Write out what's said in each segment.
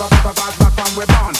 We're bad,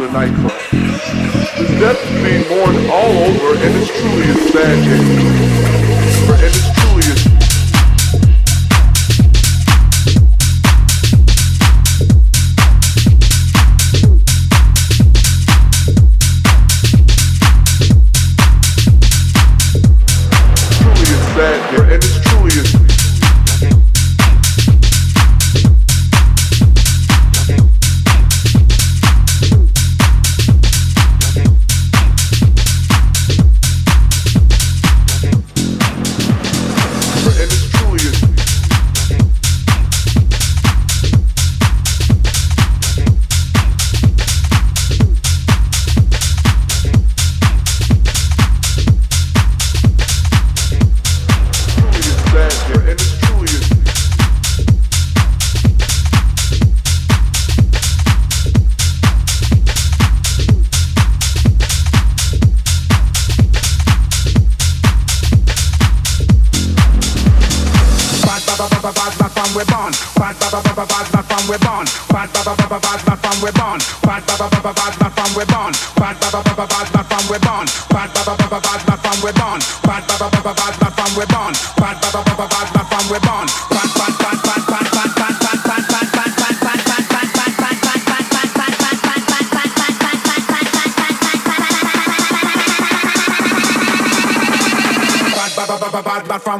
popular nightclubs. His death is being mourned all over, and it's truly a sad day. bad bad from we born. Bad baba baba bad bad from we born. Bad bad bad bad bad from we born. Bad bad bad bad bad from we born. Bad bad bad bad bad from we born. Bad bad bad bad bad from we born. Bad baba baba bad bad from we born. Bad baba baba bad bad from we born.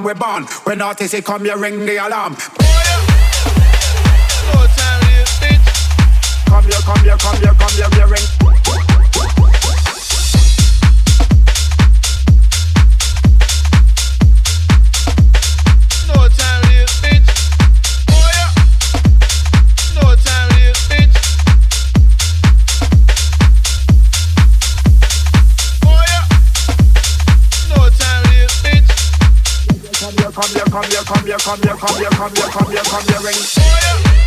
Bad, bad from we born. When artists come, you ring the alarm. Oh, come here, come here, come here, come here, ring. Come here, come here, come here, come here, come here, come here, come here, come here, ring.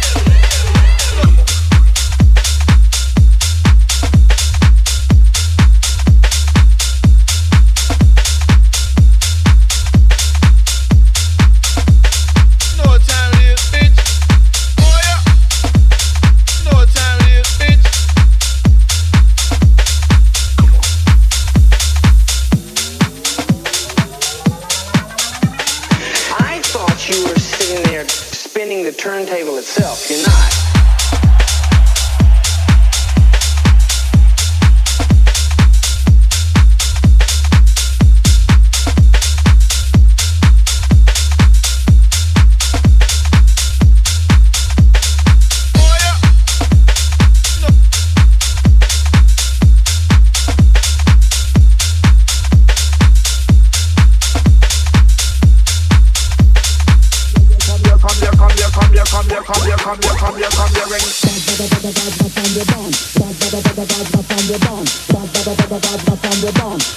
itself, you know? we're born. Bad, bad, bad, bad, bad, bad, we're born. Bad, bad, bad, bad, bad, bad, we're born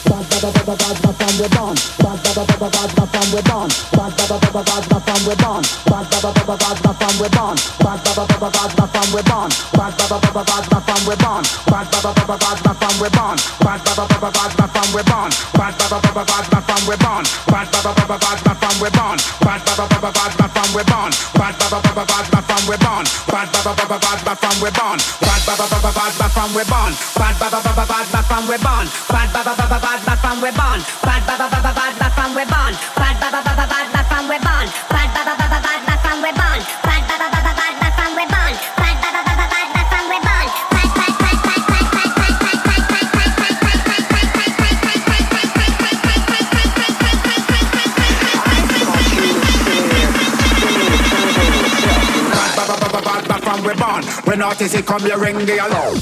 we born. Bad ba ba ba ba bad ba from we're born. Bad ba ba ba ba bad ba from we born. Bad ba ba ba ba bad from we born. Bad ba ba ba ba bad from we born. Bad ba ba You're not. artist, come here, ring the alarm.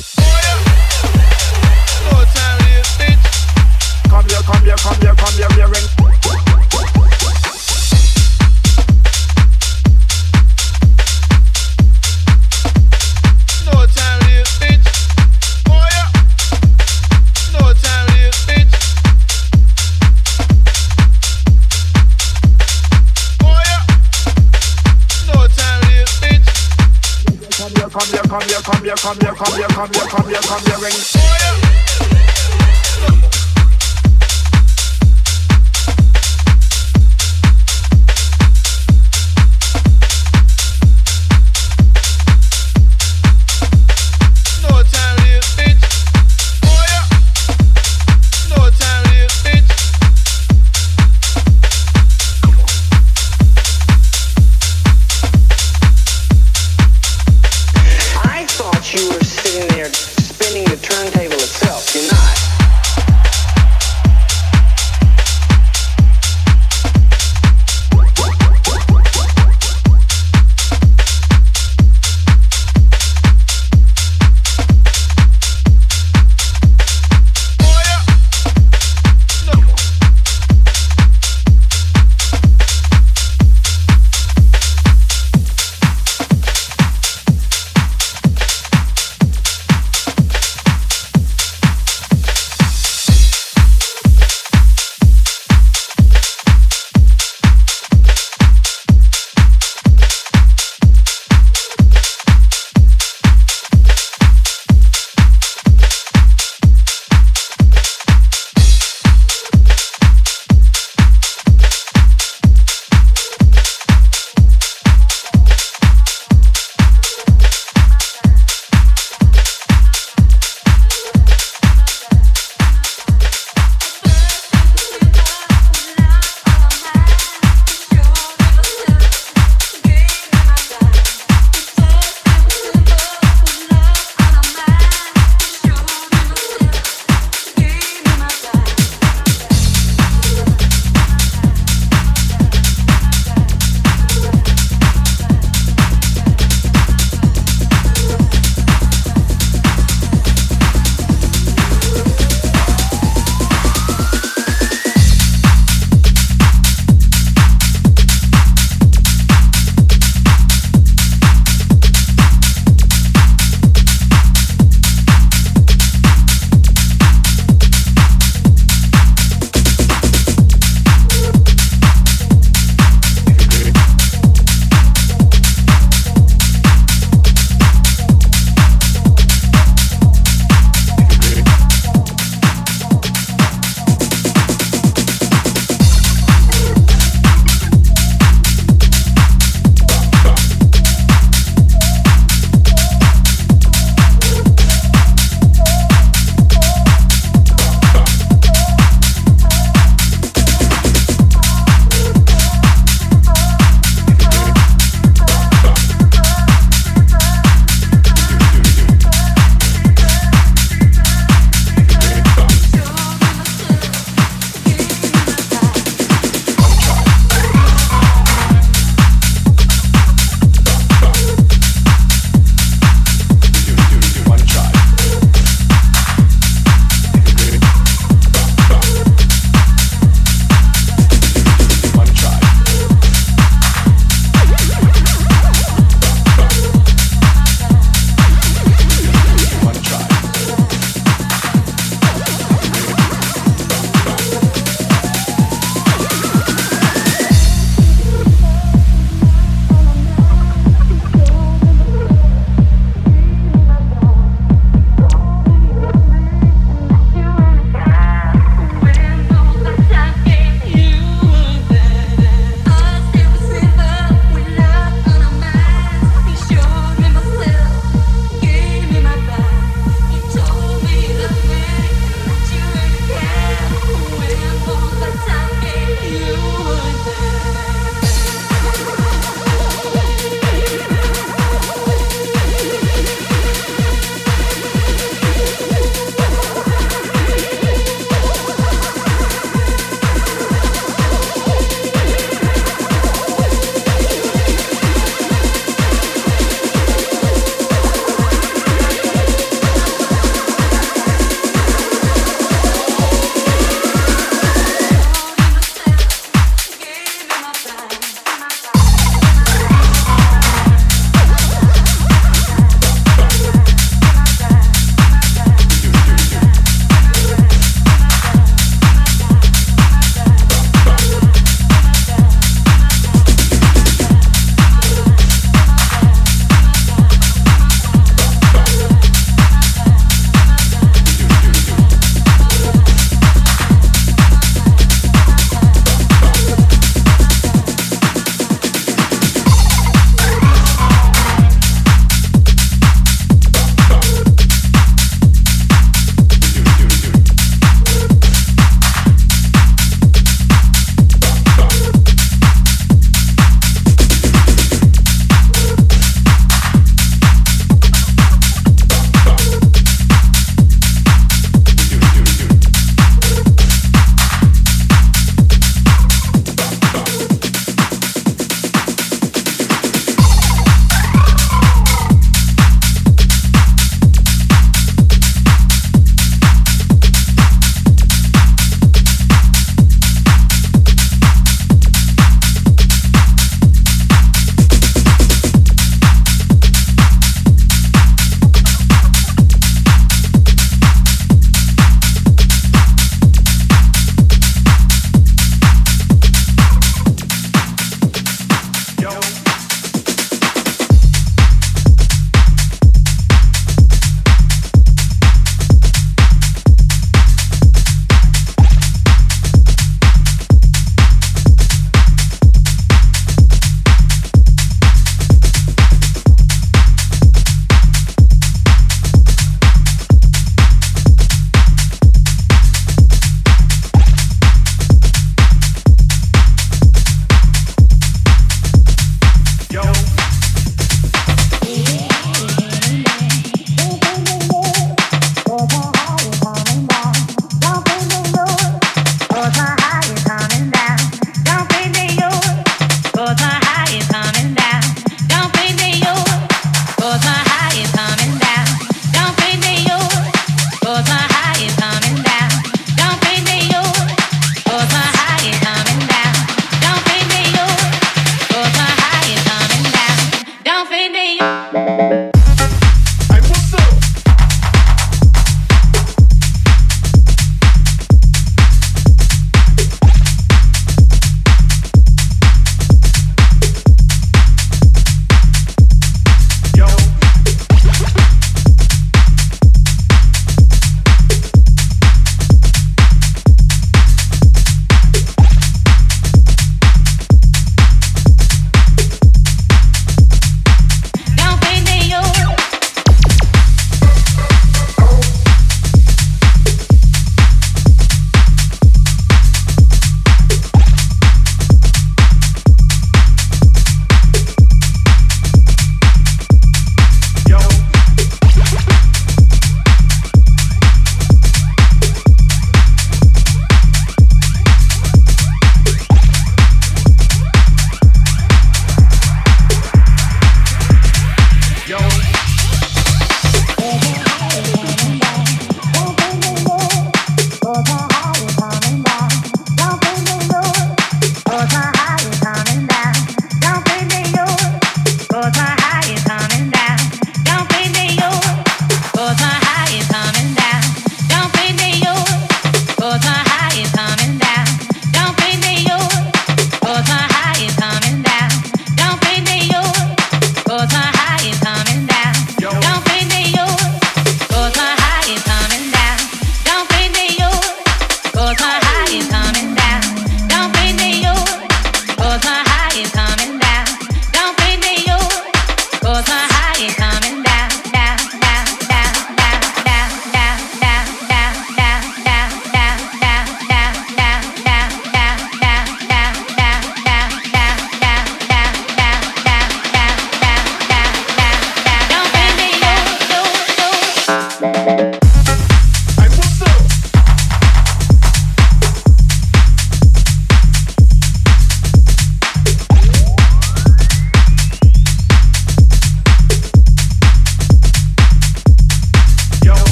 Come here, come here, come here, come here, ring. Come here, come here, come here, come here, come here,